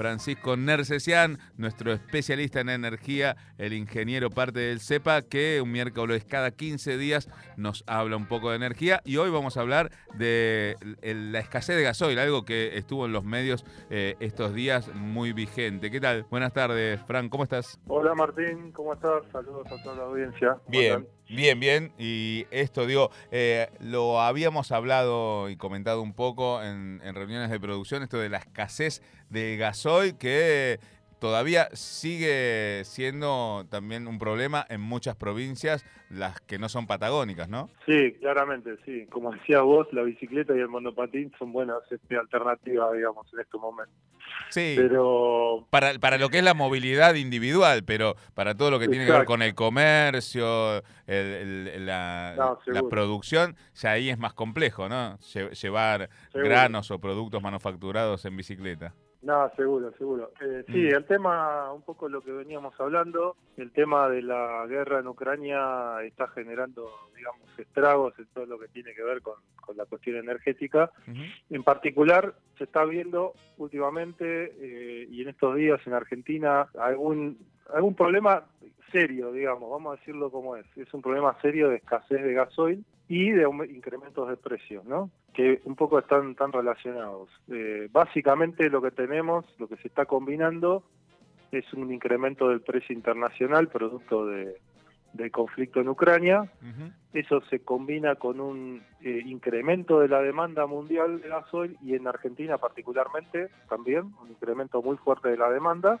Francisco Nercesian, nuestro especialista en energía, el ingeniero parte del CEPA, que un miércoles cada 15 días nos habla un poco de energía. Y hoy vamos a hablar de la escasez de gasoil, algo que estuvo en los medios eh, estos días muy vigente. ¿Qué tal? Buenas tardes, Fran, ¿cómo estás? Hola Martín, ¿cómo estás? Saludos a toda la audiencia. Bien. Bien, bien. Y esto, digo, eh, lo habíamos hablado y comentado un poco en, reuniones de producción, esto de la escasez de gasoil, que todavía sigue siendo también un problema en muchas provincias, las que no son patagónicas, ¿no? Sí, claramente, sí. Como decías vos, la bicicleta y el monopatín son buenas este, alternativas, digamos, en estos momentos. Sí, pero... Para, para lo que es la movilidad individual, pero para todo lo que tiene que ver con el comercio, la, producción, ya ahí es más complejo, ¿no? Llevar granos o productos manufacturados en bicicleta. No, seguro, seguro. Eh, sí, mm. el tema, un poco lo que veníamos hablando, el tema de la guerra en Ucrania está generando, digamos, estragos en todo lo que tiene que ver con, la cuestión energética. En particular, se está viendo últimamente eh, y en estos días en Argentina algún, algún problema serio, digamos, vamos a decirlo como es. Es un problema serio de escasez de gasoil y de incrementos de precios, ¿no? Que un poco están tan relacionados. Eh, básicamente lo que tenemos, lo que se está combinando, es un incremento del precio internacional producto de, del conflicto en Ucrania. Eso se combina con un eh, incremento de la demanda mundial de gasoil y en Argentina particularmente también, un incremento muy fuerte de la demanda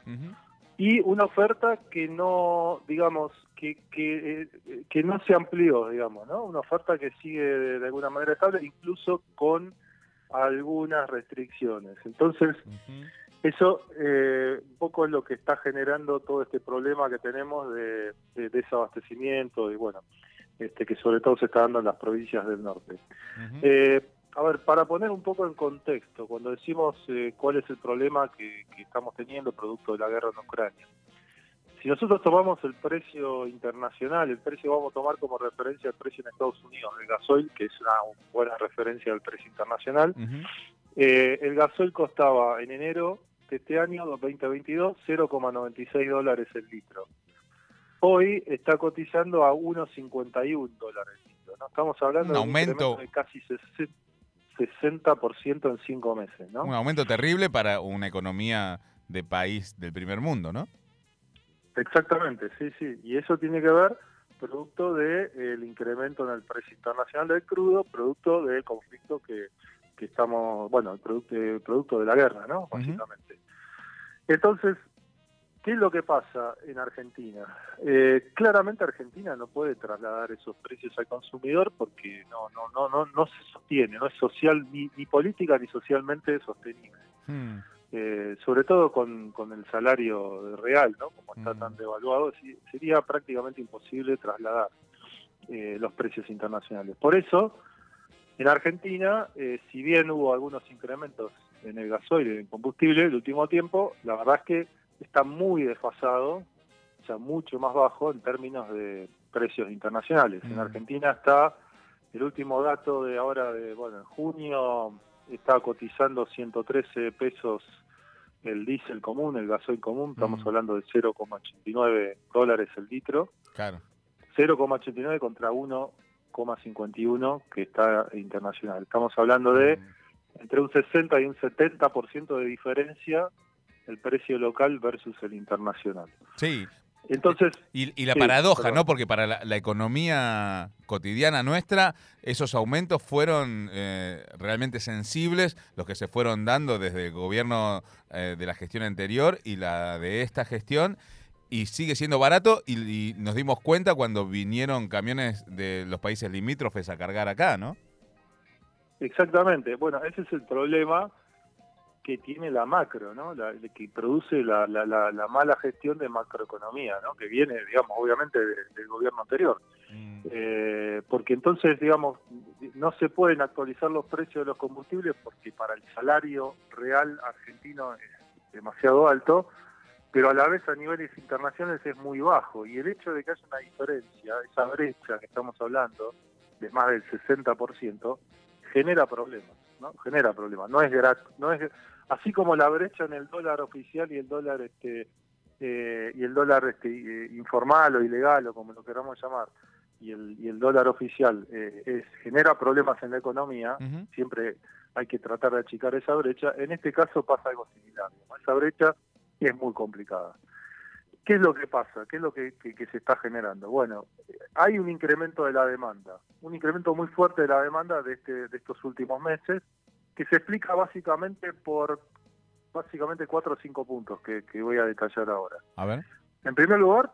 y una oferta que no, digamos, que, que, eh, que, no se amplió, digamos, ¿no? Una oferta que sigue de, alguna manera estable, incluso con algunas restricciones. Entonces, eso eh, un poco es lo que está generando todo este problema que tenemos de, desabastecimiento y bueno, este que sobre todo se está dando en las provincias del norte. A ver, para poner un poco en contexto, cuando decimos eh, cuál es el problema que, estamos teniendo producto de la guerra en Ucrania, si nosotros tomamos el precio internacional, el precio vamos a tomar como referencia el precio en Estados Unidos del gasoil, que es una buena referencia del precio internacional, eh, el gasoil costaba en enero de este año 2022 0,96 dólares el litro. Hoy está cotizando a 1,51 dólares el litro. ¿no? Estamos hablando de un aumento de casi 60 60% en cinco meses, ¿no? Un aumento terrible para una economía de país del primer mundo, ¿no? Exactamente, sí, sí. Y eso tiene que ver producto del el incremento en el precio internacional del crudo, producto del conflicto que, que estamos, bueno, el producto, producto de la guerra, ¿no? Básicamente. Entonces, ¿Qué es lo que pasa en Argentina? Eh, claramente Argentina no puede trasladar esos precios al consumidor porque no no no no no se sostiene, no es social ni, política ni socialmente sostenible. Hmm. Eh, sobre todo con, con, el salario real, ¿no? Como está tan hmm. devaluado, sería prácticamente imposible trasladar eh, los precios internacionales. Por eso, en Argentina, si bien hubo algunos incrementos en el gasoil y en el combustible el último tiempo, la verdad es que está muy desfasado, o sea, mucho más bajo en términos de precios internacionales. En mm. Argentina está, el último dato de ahora, de bueno, en junio está cotizando 113 pesos el diésel común, el gasoil común, estamos mm. hablando de 0,89 dólares el litro. Claro. 0,89 contra 1,51 que está internacional. Estamos hablando de mm. entre un 60 y un 70% de diferencia el precio local versus el internacional. Sí. Entonces, y, la paradoja, ¿no? Porque para la, economía cotidiana nuestra, esos aumentos fueron eh, realmente sensibles, los que se fueron dando desde el gobierno eh, de la gestión anterior y la de esta gestión, y sigue siendo barato, y, y nos dimos cuenta cuando vinieron camiones de los países limítrofes a cargar acá, ¿no? Exactamente. Bueno, ese es el problema que tiene la macro, ¿no? La, que produce la, la, mala gestión de macroeconomía, ¿no? Que viene, digamos, obviamente del gobierno anterior. Mm. Eh, porque entonces, digamos, no se pueden actualizar los precios de los combustibles porque para el salario real argentino es demasiado alto, pero a la vez a niveles internacionales es muy bajo. Y el hecho de que haya una diferencia, esa brecha que estamos hablando, de más del 60%, genera problemas. ¿No? Genera problemas. No es, no es así como la brecha en el dólar oficial y el dólar este eh, y el dólar este, eh, informal o ilegal o como lo queramos llamar y el, y el dólar oficial eh, es, genera problemas en la economía, siempre hay que tratar de achicar esa brecha. En este caso pasa algo similar. Esa brecha es muy complicada. ¿Qué es lo que pasa? ¿Qué es lo que, se está generando? Bueno, hay un incremento de la demanda, un incremento muy fuerte de la demanda de, este, de estos últimos meses, que se explica básicamente por básicamente cuatro o cinco puntos que, voy a detallar ahora. A ver. En primer lugar,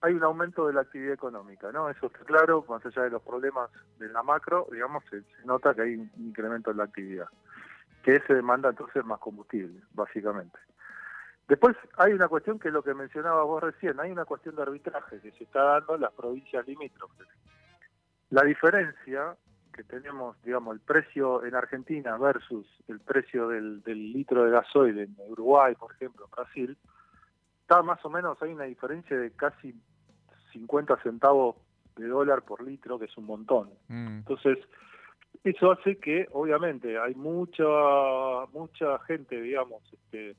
hay un aumento de la actividad económica, ¿no? Eso está claro, más allá de los problemas de la macro, digamos, se, nota que hay un incremento en la actividad, que se demanda entonces más combustible, básicamente. Después hay una cuestión que es lo que mencionaba vos recién, hay una cuestión de arbitraje que se está dando en las provincias limítrofes. La diferencia que tenemos, digamos, el precio en Argentina versus el precio del, litro de gasoil en Uruguay, por ejemplo, en Brasil, está más o menos, hay una diferencia de casi 50 centavos de dólar por litro, que es un montón. Mm. Entonces, eso hace que, obviamente, hay mucha mucha gente, digamos, este,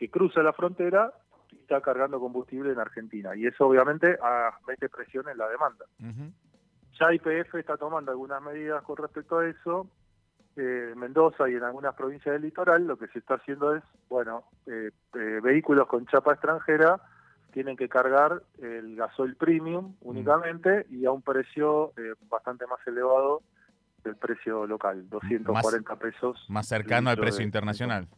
que cruza la frontera y está cargando combustible en Argentina. Y eso, obviamente, mete presión en la demanda. Ya IPF está tomando algunas medidas con respecto a eso. Eh, Mendoza y en algunas provincias del litoral lo que se está haciendo es, bueno, eh, eh, vehículos con chapa extranjera tienen que cargar el gasoil premium mm. únicamente y a un precio bastante más elevado del precio local, 240 pesos. Más cercano al precio internacional.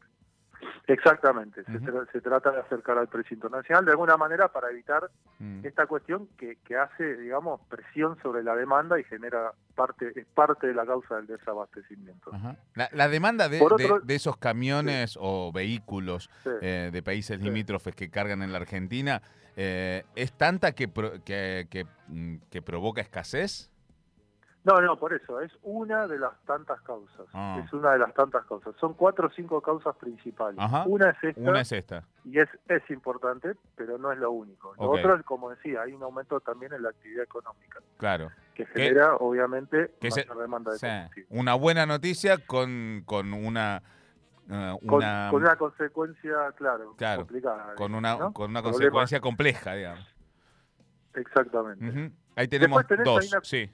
Exactamente, se, trata de acercar al precio internacional de alguna manera para evitar mm. esta cuestión que, hace, digamos, presión sobre la demanda y genera parte, es parte de la causa del desabastecimiento. La, demanda de, de, esos camiones o vehículos eh, de países limítrofes que cargan en la Argentina eh, es tanta que, que, mm, que provoca escasez. No, no, por eso, es una de las tantas causas. Ah. Es una de las tantas causas. Son cuatro o cinco causas principales. Una es esta. Una es esta. Y es, es importante, pero no es lo único. Lo otro, como decía, hay un aumento también en la actividad económica. Claro. Que genera, obviamente, mayor demanda de. Una buena noticia con, con una... Una, con, una consecuencia, claro, complicada. Con una, con una consecuencia compleja, digamos. Exactamente. Ahí tenemos dos, sí.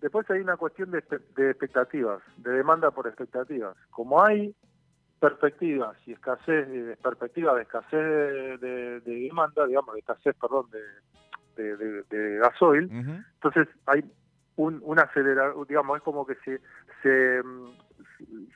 Después hay una cuestión de, expectativas, de demanda por expectativas. Como hay perspectivas y escasez, de, perspectiva de escasez de, demanda, digamos, de escasez, perdón, de, gasoil, entonces hay un, un acelerador, digamos, es como que se, se,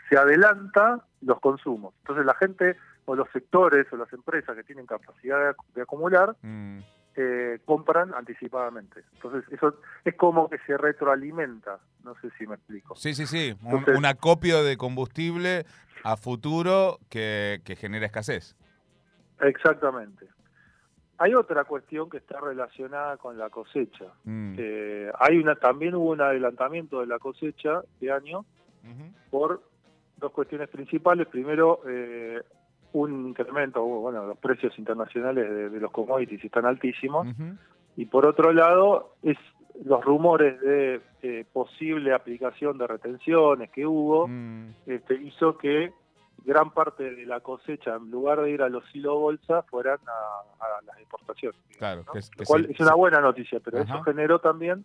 se adelanta los consumos. Entonces la gente o los sectores o las empresas que tienen capacidad de, acumular mm. Eh, compran anticipadamente. Entonces, eso es como que se retroalimenta. No sé si me explico. Sí, sí, sí. un, acopio de combustible a futuro que, genera escasez. Exactamente. Hay otra cuestión que está relacionada con la cosecha. Mm. Eh, hay una también hubo un adelantamiento de la cosecha de año por dos cuestiones principales. Primero, eh, un incremento, bueno, los precios internacionales de, los commodities están altísimos, y por otro lado, es los rumores de eh, posible aplicación de retenciones que hubo, mm. este, hizo que gran parte de la cosecha, en lugar de ir a los silo bolsa, fueran a, las exportaciones. Claro, es una buena noticia, pero eso generó también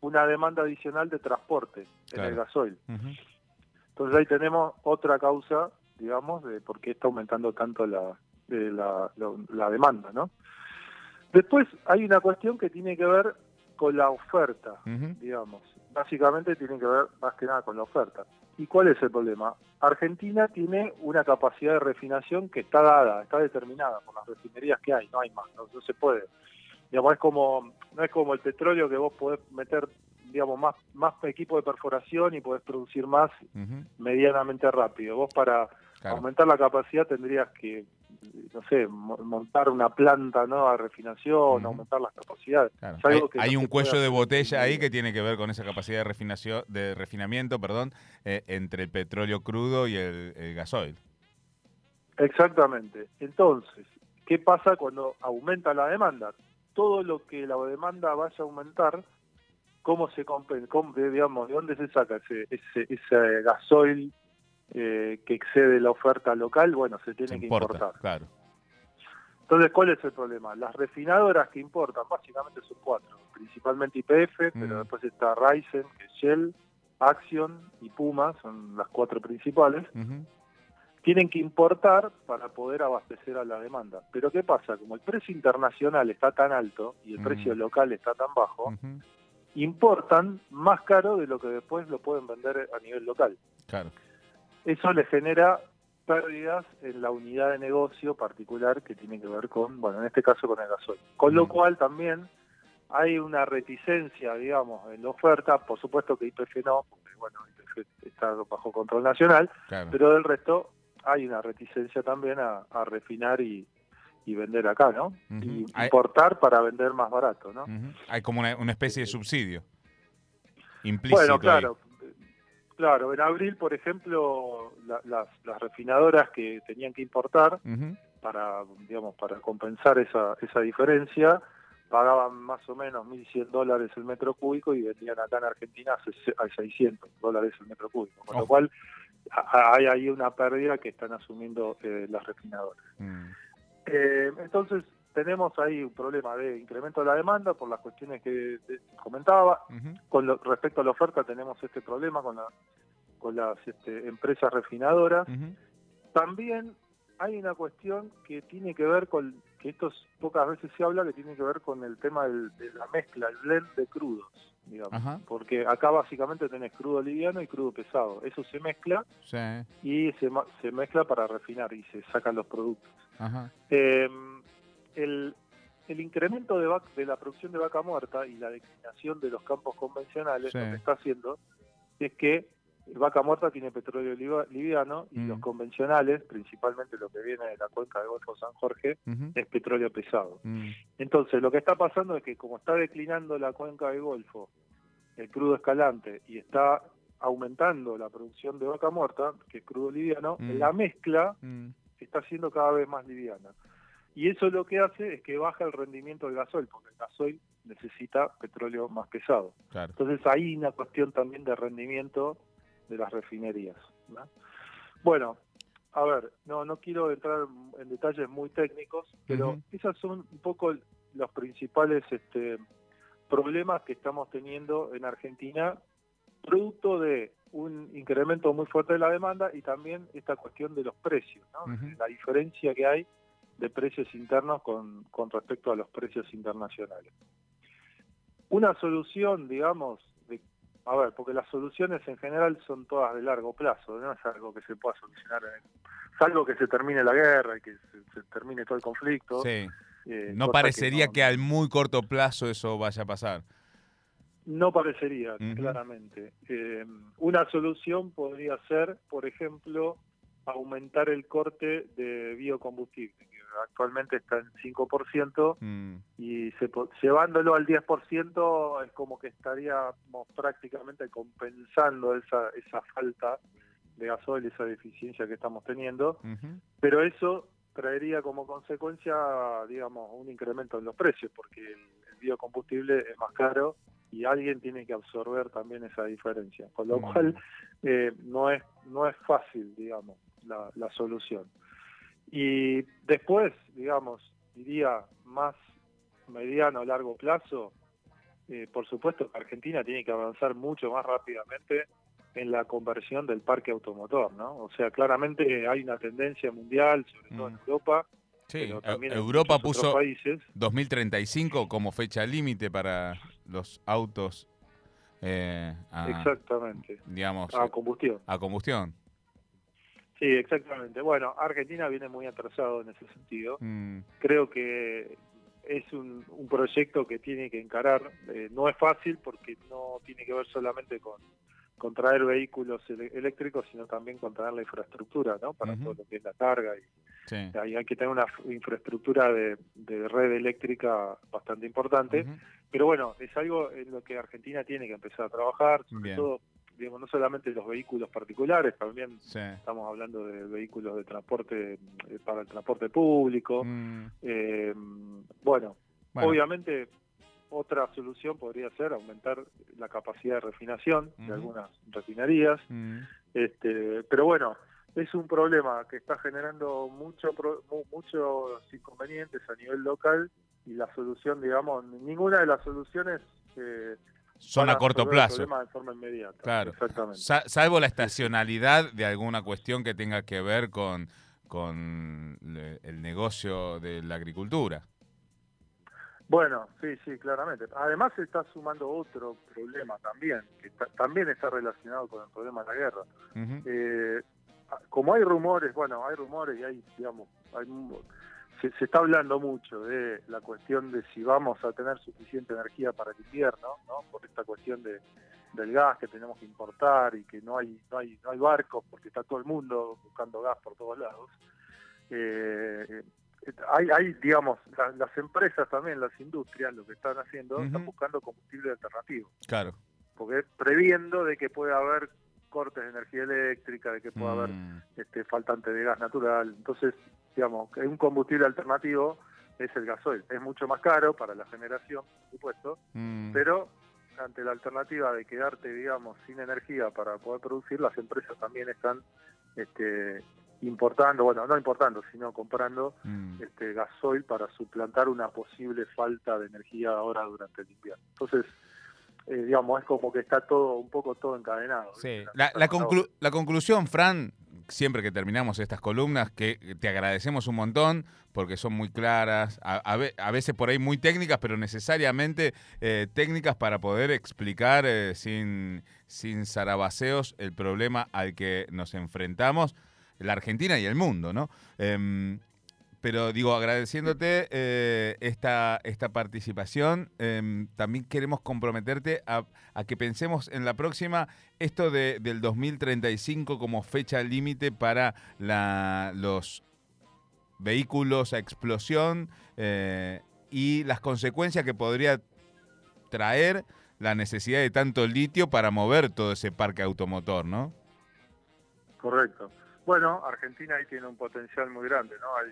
una demanda adicional de transporte en el gasoil. Entonces ahí tenemos otra causa digamos, de por qué está aumentando tanto la, de la, la, demanda, ¿no? Después hay una cuestión que tiene que ver con la oferta, digamos. Básicamente tiene que ver más que nada con la oferta. ¿Y cuál es el problema? Argentina tiene una capacidad de refinación que está dada, está determinada por las refinerías que hay, no hay más, no, no se puede. Digamos, es como, no es como el petróleo que vos podés meter digamos, más, más equipo de perforación y podés producir más medianamente rápido. Vos para aumentar la capacidad tendrías que, no sé, montar una planta ¿no? a refinación, aumentar las capacidades. hay, un cuello de botella ahí que tiene que ver con esa capacidad de refinación, de refinamiento, perdón, eh, entre el petróleo crudo y el, el gasoil. Exactamente. Entonces, ¿qué pasa cuando aumenta la demanda? Todo lo que la demanda vaya a aumentar cómo se compensa, digamos, de dónde se saca ese, ese, ese gasoil eh, que excede la oferta local, bueno, se tiene que importar. Claro. Entonces, ¿cuál es el problema? Las refinadoras que importan, básicamente son cuatro, principalmente IPF, pero mm. después está Ryzen, que es Shell, Action y Puma, son las cuatro principales. Tienen que importar para poder abastecer a la demanda. Pero ¿qué pasa? Como el precio internacional está tan alto y el precio local está tan bajo, importan más caro de lo que después lo pueden vender a nivel local. Claro. Eso les genera pérdidas en la unidad de negocio particular que tiene que ver con, bueno, en este caso con el gasoil. Con lo mm. cual también hay una reticencia, digamos, en la oferta, por supuesto que IPF no, porque bueno, IPF está bajo control nacional, pero del resto hay una reticencia también a, refinar y, vender acá, ¿no? Y importar para vender más barato, ¿no? Hay como una, especie de subsidio implícito. Bueno, claro. Claro, en abril, por ejemplo, las, refinadoras que tenían que importar para, digamos, para compensar esa, esa diferencia, pagaban más o menos 1.100 dólares el metro cúbico y vendían acá en Argentina a 600 dólares el metro cúbico. Con lo cual hay ahí una pérdida que están asumiendo eh, las refinadoras. Mm. Eh, entonces, tenemos ahí un problema de incremento de la demanda por las cuestiones que comentaba. Con respecto a la oferta tenemos este problema con, la, con las este, empresas refinadoras. También hay una cuestión que tiene que ver con, que esto pocas veces se habla, que tiene que ver con el tema de la mezcla, el blend de crudos, digamos. Porque acá básicamente tenés crudo liviano y crudo pesado. Eso se mezcla y se, se mezcla para refinar y se sacan los productos. Eh, el, el incremento de, de la producción de vaca muerta y la declinación de los campos convencionales lo que está haciendo es que vaca muerta tiene petróleo liviano y los mm. convencionales, principalmente lo que viene de la cuenca de Golfo San Jorge, es petróleo pesado. Mm. Entonces, lo que está pasando es que como está declinando la cuenca de Golfo, el crudo escalante, y está aumentando la producción de vaca muerta, que es crudo liviano, mm. la mezcla está siendo cada vez más liviana. Y eso lo que hace es que baja el rendimiento del gasoil, porque el gasoil necesita petróleo más pesado. Entonces hay una cuestión también de rendimiento de las refinerías. Bueno, a ver, no no quiero entrar en detalles muy técnicos, pero esos son un poco los principales este, problemas que estamos teniendo en Argentina, producto de un incremento muy fuerte de la demanda y también esta cuestión de los precios, la diferencia que hay de precios internos con, con respecto a los precios internacionales. Una solución, digamos, de, a ver, porque las soluciones en general son todas de largo plazo, no es algo que se pueda solucionar, salvo que se termine la guerra y que se, termine todo el conflicto. Sí. Eh, no parecería que, al muy corto plazo eso vaya a pasar. No parecería, claramente. Eh, una solución podría ser, por ejemplo, aumentar el corte de biocombustible, actualmente está en 5%, mm. y se, llevándolo al 10% es como que estaríamos prácticamente compensando esa, esa falta de gasoil, esa deficiencia que estamos teniendo, pero eso traería como consecuencia, digamos, un incremento en los precios, porque el, biocombustible es más caro y alguien tiene que absorber también esa diferencia, con lo cual eh, no es no es fácil, digamos la, solución. Y después, digamos, diría más mediano o largo plazo, eh, por supuesto que Argentina tiene que avanzar mucho más rápidamente en la conversión del parque automotor, ¿no? O sea, claramente hay una tendencia mundial, sobre todo en mm. Europa. Sí, Europa puso países. 2035 como fecha límite para los autos. Eh, Exactamente. Digamos. A combustión. A combustión. Sí, exactamente. Bueno, Argentina viene muy atrasado en ese sentido. Mm. Creo que es un, proyecto que tiene que encarar. Eh, no es fácil porque no tiene que ver solamente con, traer vehículos eléctricos, sino también con traer la infraestructura, ¿no? Para todo lo que es la carga. Y, hay, que tener una infraestructura de, red eléctrica bastante importante. Pero bueno, es algo en lo que Argentina tiene que empezar a trabajar, sobre todo no solamente los vehículos particulares, también estamos hablando de vehículos de transporte eh, para el transporte público. Mm. Eh, bueno, obviamente otra solución podría ser aumentar la capacidad de refinación de algunas refinerías. Mm. Este, pero bueno, es un problema que está generando mucho, muchos inconvenientes a nivel local y la solución, digamos, ninguna de las soluciones eh, son a corto plazo. de forma inmediata. Claro. Exactamente. salvo la estacionalidad de alguna cuestión que tenga que ver con, con el negocio de la agricultura. Bueno, sí, sí, claramente. Además se está sumando otro problema también, que también está relacionado con el problema de la guerra. eh, como hay rumores, bueno, hay rumores y hay, digamos, hay, se, se, está hablando mucho de la cuestión de si vamos a tener suficiente energía para el invierno, ¿no? Por esta cuestión de, del gas que tenemos que importar y que no hay, no hay, no hay barcos porque está todo el mundo buscando gas por todos lados. Eh, hay, hay, digamos, las empresas también, las industrias, lo que están haciendo, están buscando combustible alternativo. Claro. Porque previendo de que pueda haber cortes de energía eléctrica, de que pueda haber mm. este, faltante de gas natural. Entonces, digamos, un combustible alternativo es el gasoil. Es mucho más caro para la generación, por supuesto, mm. pero ante la alternativa de quedarte, digamos, sin energía para poder producir, las empresas también están este, importando, bueno, no importando, sino comprando mm. este gasoil para suplantar una posible falta de energía ahora durante el invierno. Entonces, eh, digamos, es como que está todo un poco todo encadenado. Sí. La, la, conclusión, Fran, siempre que terminamos estas columnas, que te agradecemos un montón porque son muy claras, a, veces por ahí muy técnicas, pero necesariamente eh, técnicas para poder explicar eh, sin, sin zarabaseos el problema al que nos enfrentamos la Argentina y el mundo, ¿no? Em, pero digo, agradeciéndote eh, esta, esta participación, em, también queremos comprometerte a, que pensemos en la próxima esto de, del 2035 como fecha límite para la, los vehículos a explosión eh, y las consecuencias que podría traer la necesidad de tanto litio para mover todo ese parque automotor, ¿no? Correcto. Bueno, Argentina ahí tiene un potencial muy grande, ¿no? Hay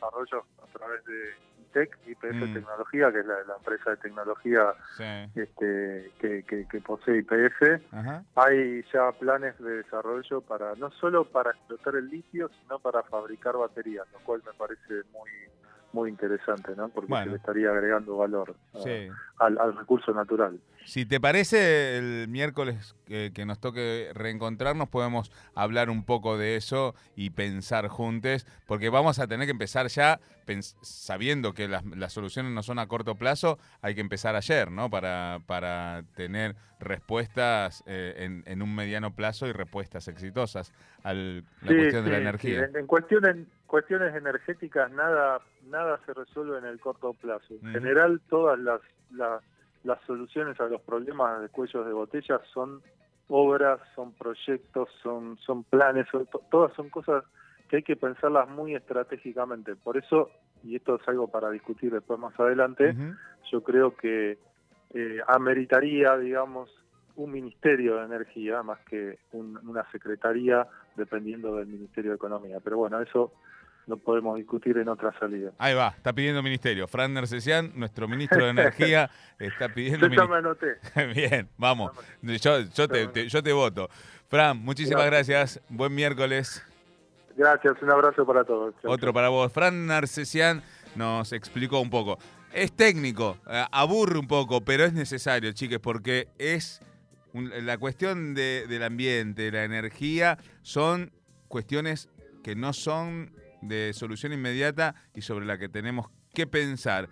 desarrollo a través de ITEC, IPF mm. Tecnología, que es la, empresa de tecnología este, que, posee IPF. Hay ya planes de desarrollo para no solo para explotar el litio, sino para fabricar baterías, lo cual me parece muy muy interesante, ¿no? Porque se le estaría agregando valor al, recurso natural. Si te parece, el miércoles que, nos toque reencontrarnos podemos hablar un poco de eso y pensar juntos, porque vamos a tener que empezar ya sabiendo que las, soluciones no son a corto plazo, hay que empezar ayer, ¿no? Para, para tener respuestas eh, en, un mediano plazo y respuestas exitosas a la cuestión de la energía. En, cuestiones, cuestiones energéticas nada, nada se resuelve en el corto plazo. En general, todas las, las las soluciones a los problemas de cuellos de botella son obras, son proyectos, son, son planes, todas son cosas que hay que pensarlas muy estratégicamente. Por eso, y esto es algo para discutir después más adelante, yo creo que eh, ameritaría, digamos, un ministerio de energía más que una secretaría dependiendo del Ministerio de Economía. Pero bueno, eso lo podemos discutir en otra salida. Ahí va, está pidiendo ministerio. Fran Nercesian, nuestro ministro de Energía, está pidiendo Yo me anoté. Bien, vamos. Yo, yo, te, yo te voto. Fran, muchísimas gracias. Buen miércoles. Gracias, un abrazo para todos. Otro para vos. Fran Narcesian nos explicó un poco. Es técnico, eh, aburre un poco, pero es necesario, chiques, porque es la cuestión del ambiente, la energía, son cuestiones que no son de solución inmediata y sobre la que tenemos que pensar.